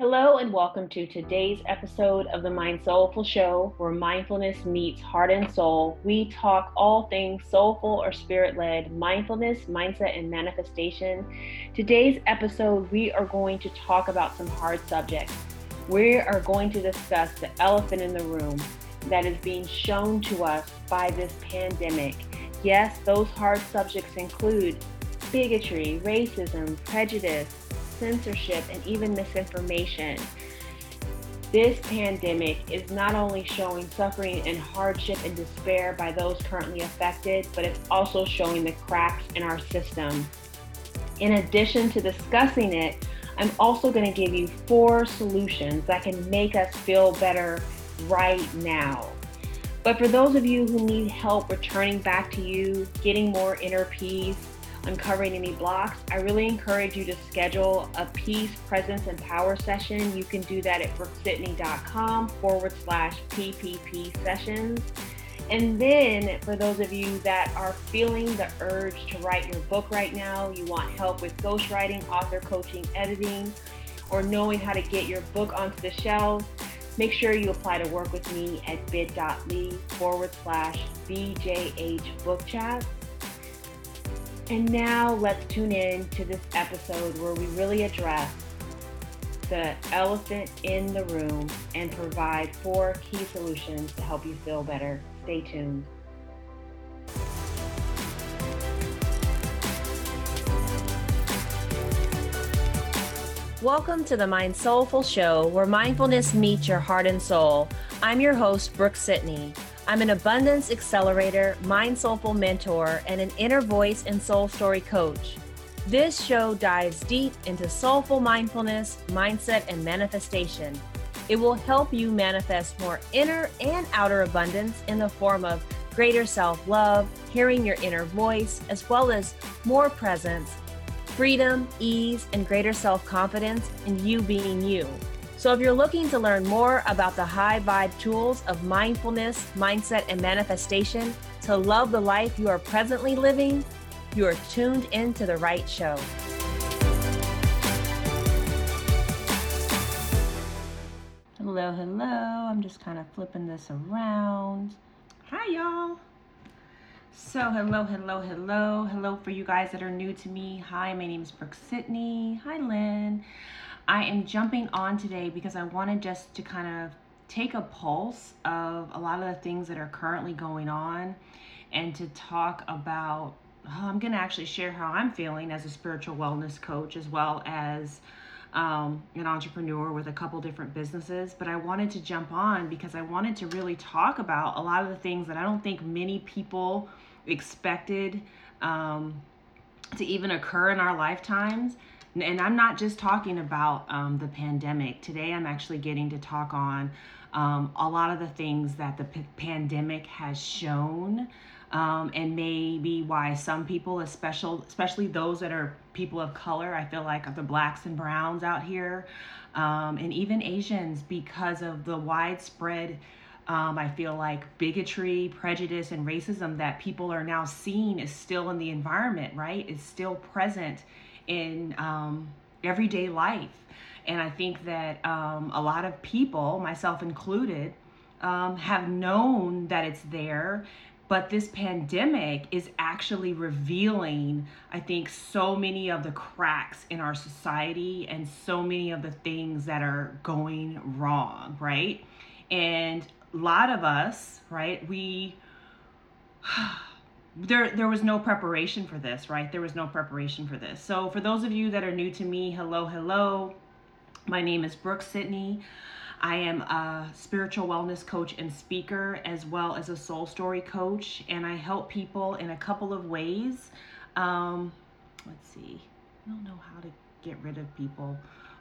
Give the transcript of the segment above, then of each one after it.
Hello, and welcome to today's episode of the Mind Soulful Show, where mindfulness meets heart and soul. We talk all things soulful or spirit led mindfulness, mindset, and manifestation. Today's episode, we are going to talk about some hard subjects. We are going to discuss the elephant in the room that is being shown to us by this pandemic. Yes, those hard subjects include bigotry, racism, prejudice censorship, and even misinformation. This pandemic is not only showing suffering and hardship and despair by those currently affected, but it's also showing the cracks in our system. In addition to discussing it, I'm also going to give you four solutions that can make us feel better right now. But for those of you who need help returning back to you, getting more inner peace, uncovering any blocks, I really encourage you to schedule a peace, presence, and power session. You can do that at brookesidney.com forward slash PPP sessions. And then for those of you that are feeling the urge to write your book right now, you want help with ghostwriting, author coaching, editing, or knowing how to get your book onto the shelves, make sure you apply to work with me at bit.ly forward slash BJH book. And now let's tune in to this episode where we really address the elephant in the room and provide four key solutions to help you feel better. Stay tuned. Welcome to the Mind Soulful Show, where mindfulness meets your heart and soul. I'm your host, Brooke Sidney. I'm an abundance accelerator, mind soulful mentor, and an inner voice and soul story coach. This show dives deep into soulful mindfulness, mindset, and manifestation. It will help you manifest more inner and outer abundance in the form of greater self love, hearing your inner voice, as well as more presence, freedom, ease, and greater self confidence in you being you. So, if you're looking to learn more about the high vibe tools of mindfulness, mindset, and manifestation to love the life you are presently living, you are tuned into the right show. Hello, hello. I'm just kind of flipping this around. Hi, y'all. So, hello, hello, hello. Hello for you guys that are new to me. Hi, my name is Brooke Sidney. Hi, Lynn. I am jumping on today because I wanted just to kind of take a pulse of a lot of the things that are currently going on and to talk about. Oh, I'm going to actually share how I'm feeling as a spiritual wellness coach as well as um, an entrepreneur with a couple different businesses. But I wanted to jump on because I wanted to really talk about a lot of the things that I don't think many people expected um, to even occur in our lifetimes and I'm not just talking about um, the pandemic. Today, I'm actually getting to talk on um, a lot of the things that the p- pandemic has shown, um, and maybe why some people, especially especially those that are people of color, I feel like the blacks and browns out here, um, and even Asians, because of the widespread. Um, I feel like bigotry, prejudice, and racism that people are now seeing is still in the environment, right? Is still present in um, everyday life. And I think that um, a lot of people, myself included, um, have known that it's there. But this pandemic is actually revealing, I think, so many of the cracks in our society and so many of the things that are going wrong, right? And a lot of us, right, we there there was no preparation for this, right? There was no preparation for this. So for those of you that are new to me, hello, hello. My name is Brooke Sidney. I am a spiritual wellness coach and speaker, as well as a soul story coach, and I help people in a couple of ways. Um, let's see, I don't know how to get rid of people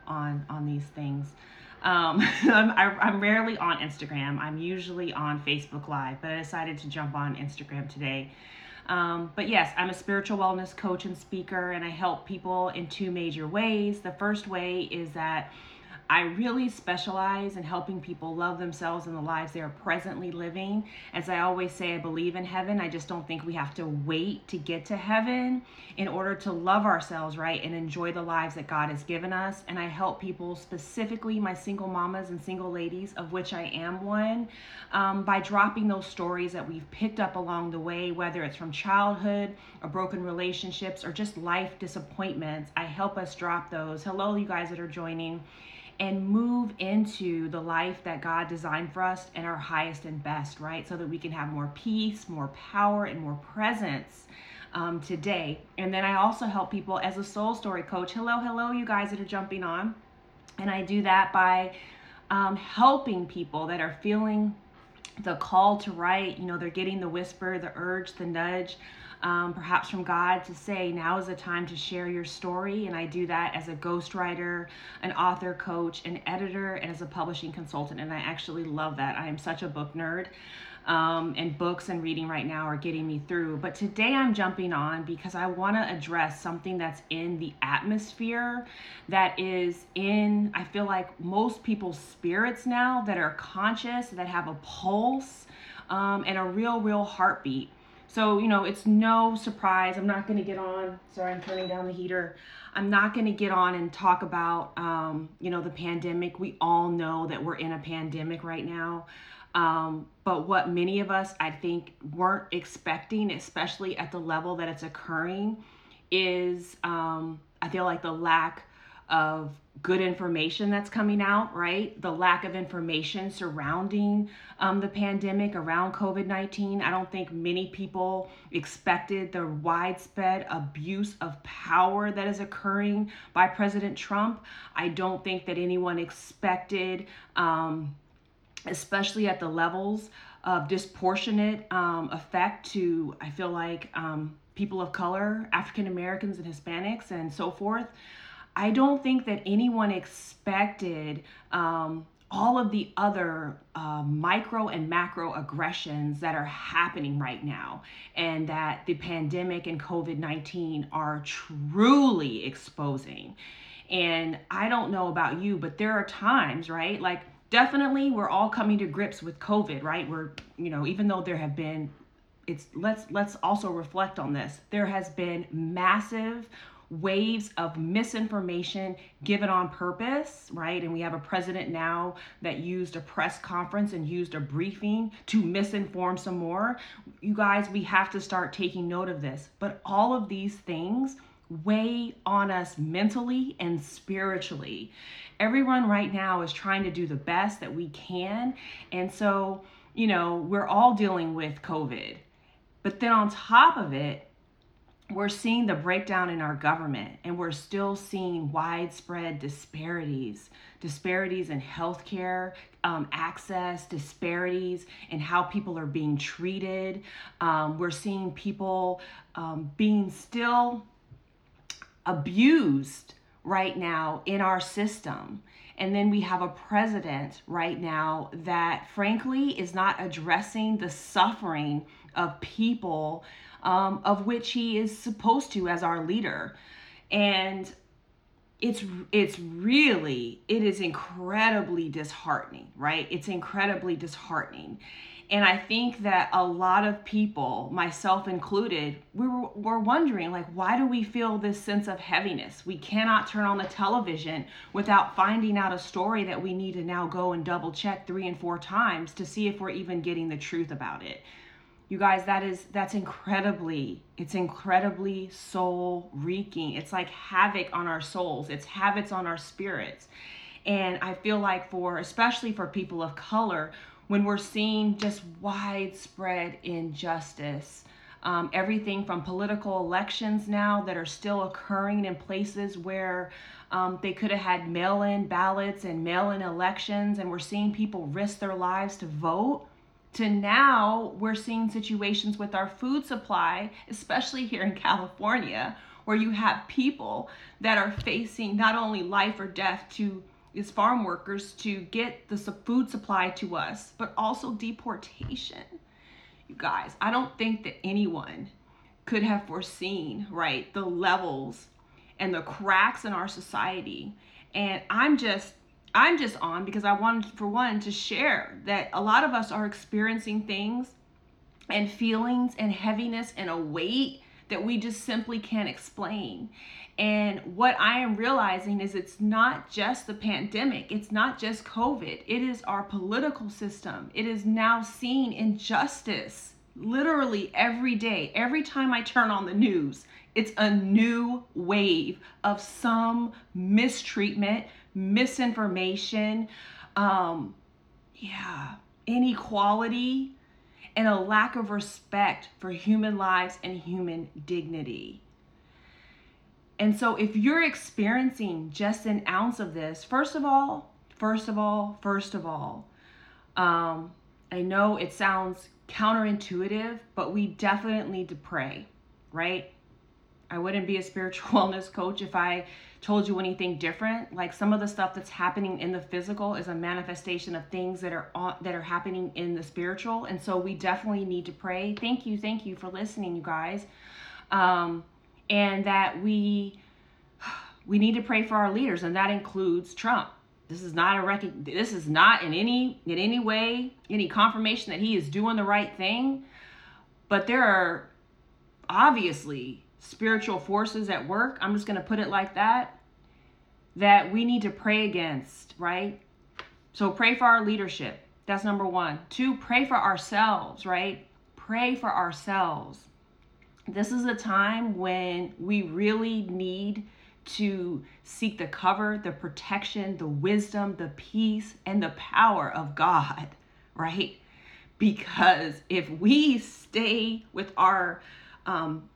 on on these things. Um, I'm, I'm rarely on Instagram. I'm usually on Facebook Live, but I decided to jump on Instagram today um, but yes, I'm a spiritual wellness coach and speaker, and I help people in two major ways. The first way is that I really specialize in helping people love themselves and the lives they are presently living. As I always say, I believe in heaven. I just don't think we have to wait to get to heaven in order to love ourselves, right? And enjoy the lives that God has given us. And I help people, specifically my single mamas and single ladies, of which I am one, um, by dropping those stories that we've picked up along the way, whether it's from childhood or broken relationships or just life disappointments. I help us drop those. Hello, you guys that are joining and move into the life that God designed for us and our highest and best, right? So that we can have more peace, more power, and more presence um, today. And then I also help people as a soul story coach. Hello, hello, you guys that are jumping on. And I do that by um, helping people that are feeling the call to write. You know, they're getting the whisper, the urge, the nudge um, perhaps from God to say, now is the time to share your story. And I do that as a ghostwriter, an author, coach, an editor, and as a publishing consultant. And I actually love that. I am such a book nerd. Um, and books and reading right now are getting me through. But today I'm jumping on because I want to address something that's in the atmosphere that is in, I feel like, most people's spirits now that are conscious, that have a pulse um, and a real, real heartbeat. So, you know, it's no surprise. I'm not going to get on. Sorry, I'm turning down the heater. I'm not going to get on and talk about, um, you know, the pandemic. We all know that we're in a pandemic right now. Um, but what many of us, I think, weren't expecting, especially at the level that it's occurring, is um, I feel like the lack of good information that's coming out, right? The lack of information surrounding um, the pandemic around COVID 19. I don't think many people expected the widespread abuse of power that is occurring by President Trump. I don't think that anyone expected, um, especially at the levels of disproportionate um, effect to, I feel like, um, people of color, African Americans, and Hispanics, and so forth. I don't think that anyone expected um, all of the other uh, micro and macro aggressions that are happening right now, and that the pandemic and COVID 19 are truly exposing. And I don't know about you, but there are times, right? Like, definitely we're all coming to grips with COVID, right? We're, you know, even though there have been it's let's let's also reflect on this. There has been massive waves of misinformation given on purpose, right? And we have a president now that used a press conference and used a briefing to misinform some more. You guys, we have to start taking note of this. But all of these things weigh on us mentally and spiritually. Everyone right now is trying to do the best that we can. And so, you know, we're all dealing with COVID. But then on top of it, we're seeing the breakdown in our government and we're still seeing widespread disparities disparities in healthcare um, access disparities in how people are being treated. Um, we're seeing people um, being still abused right now in our system. And then we have a president right now that frankly is not addressing the suffering of people um, of which he is supposed to as our leader. And it's it's really it is incredibly disheartening, right? It's incredibly disheartening. And I think that a lot of people, myself included, we were, were wondering, like, why do we feel this sense of heaviness? We cannot turn on the television without finding out a story that we need to now go and double check three and four times to see if we're even getting the truth about it you guys that is that's incredibly it's incredibly soul wreaking it's like havoc on our souls. It's habits on our spirits. And i feel like for especially for people of color when we're seeing just widespread injustice um, everything from political elections now that are still occurring in places where um, they could have had mail-in ballots and mail-in elections and we're seeing people risk their lives to vote to now we're seeing situations with our food supply, especially here in California, where you have people that are facing not only life or death to as farm workers to get the food supply to us, but also deportation. You guys, I don't think that anyone could have foreseen, right, the levels and the cracks in our society. And I'm just I'm just on because I wanted, for one, to share that a lot of us are experiencing things and feelings and heaviness and a weight that we just simply can't explain. And what I am realizing is it's not just the pandemic, it's not just COVID, it is our political system. It is now seeing injustice literally every day. Every time I turn on the news, it's a new wave of some mistreatment, misinformation, um, yeah, inequality, and a lack of respect for human lives and human dignity. And so, if you're experiencing just an ounce of this, first of all, first of all, first of all, um, I know it sounds counterintuitive, but we definitely need to pray, right? I wouldn't be a spiritual wellness coach if I told you anything different. Like some of the stuff that's happening in the physical is a manifestation of things that are on, that are happening in the spiritual, and so we definitely need to pray. Thank you, thank you for listening, you guys, um, and that we we need to pray for our leaders, and that includes Trump. This is not a rec- This is not in any in any way any confirmation that he is doing the right thing, but there are obviously spiritual forces at work, I'm just going to put it like that, that we need to pray against, right? So pray for our leadership. That's number one. Two, pray for ourselves, right? Pray for ourselves. This is a time when we really need to seek the cover, the protection, the wisdom, the peace, and the power of God, right? Because if we stay with our um,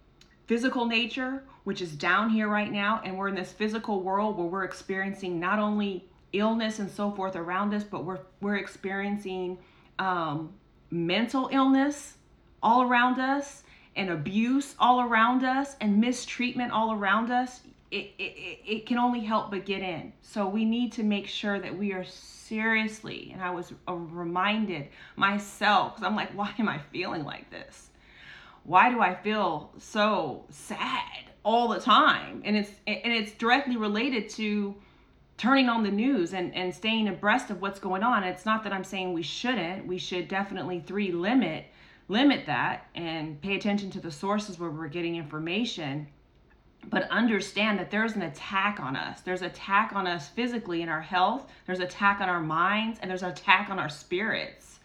physical nature, which is down here right now, and we're in this physical world where we're experiencing not only illness and so forth around us, but we're we're experiencing um, mental illness all around us, and abuse all around us, and mistreatment all around us. It, it, it can only help but get in. So we need to make sure that we are seriously, and I was uh, reminded myself, because I'm like, why am I feeling like this? Why do I feel so sad all the time? And it's and it's directly related to turning on the news and, and staying abreast of what's going on. It's not that I'm saying we shouldn't. We should definitely three limit limit that and pay attention to the sources where we're getting information. But understand that there's an attack on us. There's attack on us physically in our health. There's attack on our minds and there's an attack on our spirits.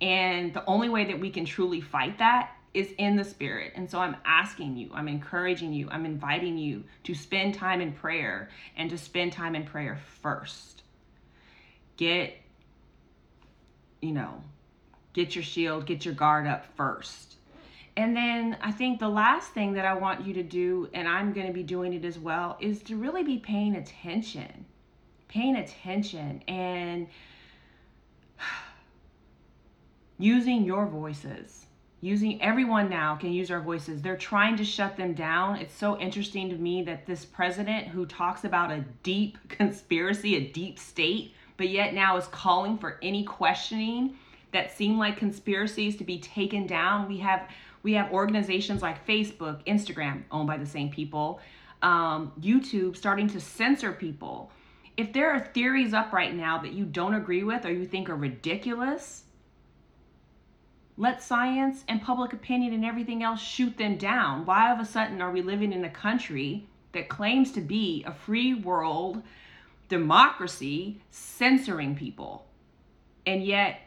And the only way that we can truly fight that is in the spirit. And so I'm asking you, I'm encouraging you, I'm inviting you to spend time in prayer and to spend time in prayer first. Get, you know, get your shield, get your guard up first. And then I think the last thing that I want you to do, and I'm going to be doing it as well, is to really be paying attention. Paying attention and using your voices using everyone now can use our voices. They're trying to shut them down. It's so interesting to me that this president who talks about a deep conspiracy, a deep state, but yet now is calling for any questioning that seem like conspiracies to be taken down. We have we have organizations like Facebook, Instagram, owned by the same people, um, YouTube starting to censor people. If there are theories up right now that you don't agree with or you think are ridiculous, let science and public opinion and everything else shoot them down. Why all of a sudden are we living in a country that claims to be a free world democracy censoring people? And yet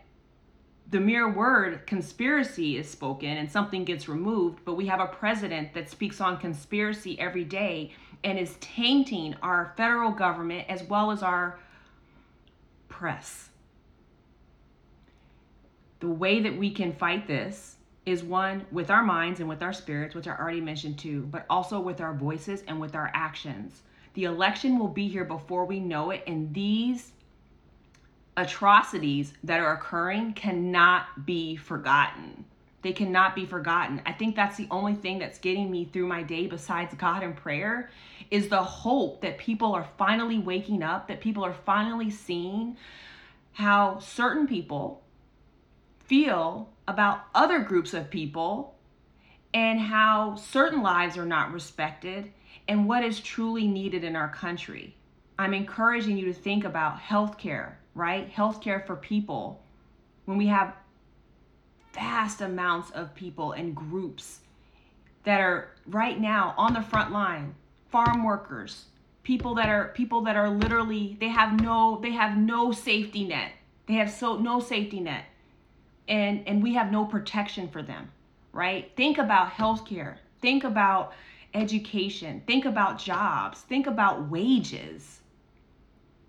the mere word conspiracy is spoken and something gets removed, but we have a president that speaks on conspiracy every day and is tainting our federal government as well as our press the way that we can fight this is one with our minds and with our spirits, which I already mentioned too, but also with our voices and with our actions. The election will be here before we know it, and these atrocities that are occurring cannot be forgotten. They cannot be forgotten. I think that's the only thing that's getting me through my day besides God and prayer is the hope that people are finally waking up, that people are finally seeing how certain people feel about other groups of people and how certain lives are not respected and what is truly needed in our country. I'm encouraging you to think about healthcare, right? Healthcare for people. When we have vast amounts of people and groups that are right now on the front line, farm workers, people that are people that are literally they have no they have no safety net. They have so no safety net. And and we have no protection for them, right? Think about healthcare. Think about education. Think about jobs. Think about wages.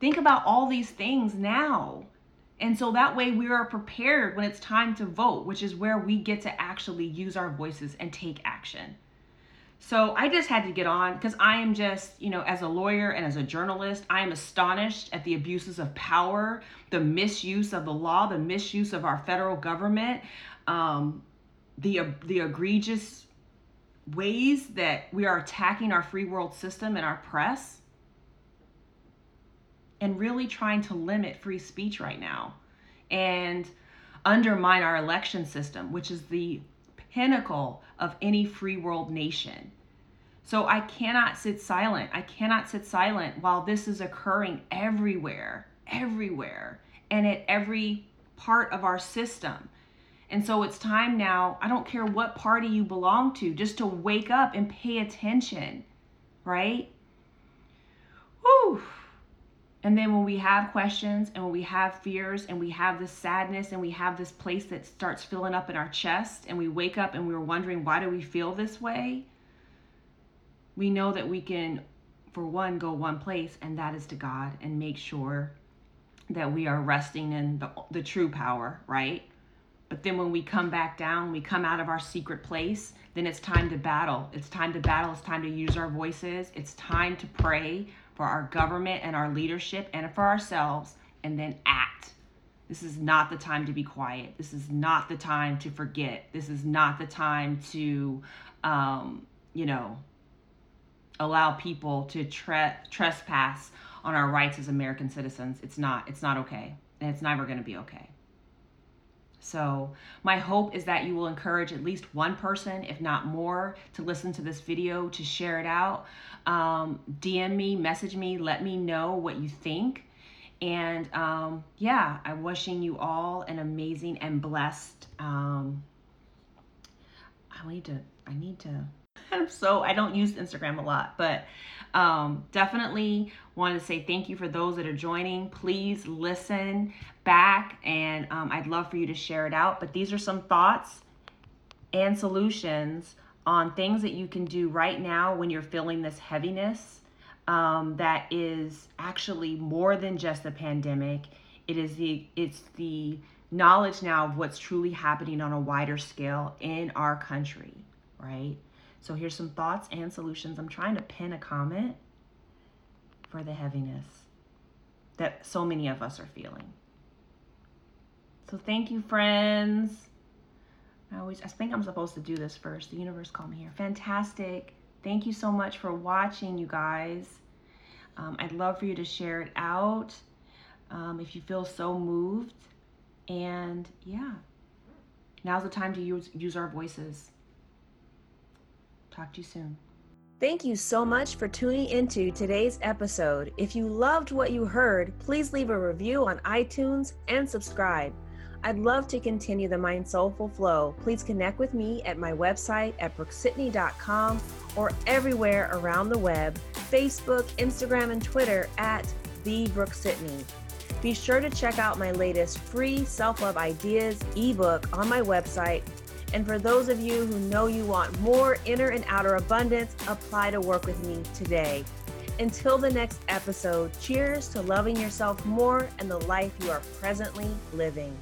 Think about all these things now. And so that way we are prepared when it's time to vote, which is where we get to actually use our voices and take action. So I just had to get on because I am just, you know, as a lawyer and as a journalist, I am astonished at the abuses of power, the misuse of the law, the misuse of our federal government, um, the the egregious ways that we are attacking our free world system and our press and really trying to limit free speech right now and undermine our election system, which is the pinnacle of any free world nation. So I cannot sit silent. I cannot sit silent while this is occurring everywhere, everywhere, and at every part of our system. And so it's time now, I don't care what party you belong to, just to wake up and pay attention, right? Whew. And then when we have questions and when we have fears and we have this sadness and we have this place that starts filling up in our chest and we wake up and we're wondering why do we feel this way? We know that we can for one go one place and that is to God and make sure that we are resting in the, the true power, right? But then when we come back down, we come out of our secret place, then it's time to battle. It's time to battle. It's time to use our voices. It's time to pray for our government and our leadership and for ourselves, and then act. This is not the time to be quiet. This is not the time to forget. This is not the time to, um, you know, allow people to tre- trespass on our rights as American citizens. It's not. It's not okay, and it's never going to be okay. So, my hope is that you will encourage at least one person, if not more, to listen to this video, to share it out. Um, DM me, message me, let me know what you think. And um, yeah, I'm wishing you all an amazing and blessed. Um, I need to, I need to so I don't use Instagram a lot, but um, definitely want to say thank you for those that are joining. Please listen back, and um, I'd love for you to share it out. But these are some thoughts and solutions on things that you can do right now when you're feeling this heaviness um, that is actually more than just the pandemic. It is the it's the knowledge now of what's truly happening on a wider scale in our country, right? So here's some thoughts and solutions. I'm trying to pin a comment for the heaviness that so many of us are feeling. So thank you, friends. I always I think I'm supposed to do this first. The universe called me here. Fantastic. Thank you so much for watching, you guys. Um, I'd love for you to share it out um, if you feel so moved. And yeah, now's the time to use, use our voices. Talk to you soon. Thank you so much for tuning into today's episode. If you loved what you heard, please leave a review on iTunes and subscribe. I'd love to continue the Mind Soulful Flow. Please connect with me at my website at brookesidney.com or everywhere around the web Facebook, Instagram, and Twitter at The Brooke. Be sure to check out my latest free self love ideas ebook on my website and for those of you who know you want more inner and outer abundance, apply to work with me today. Until the next episode, cheers to loving yourself more and the life you are presently living.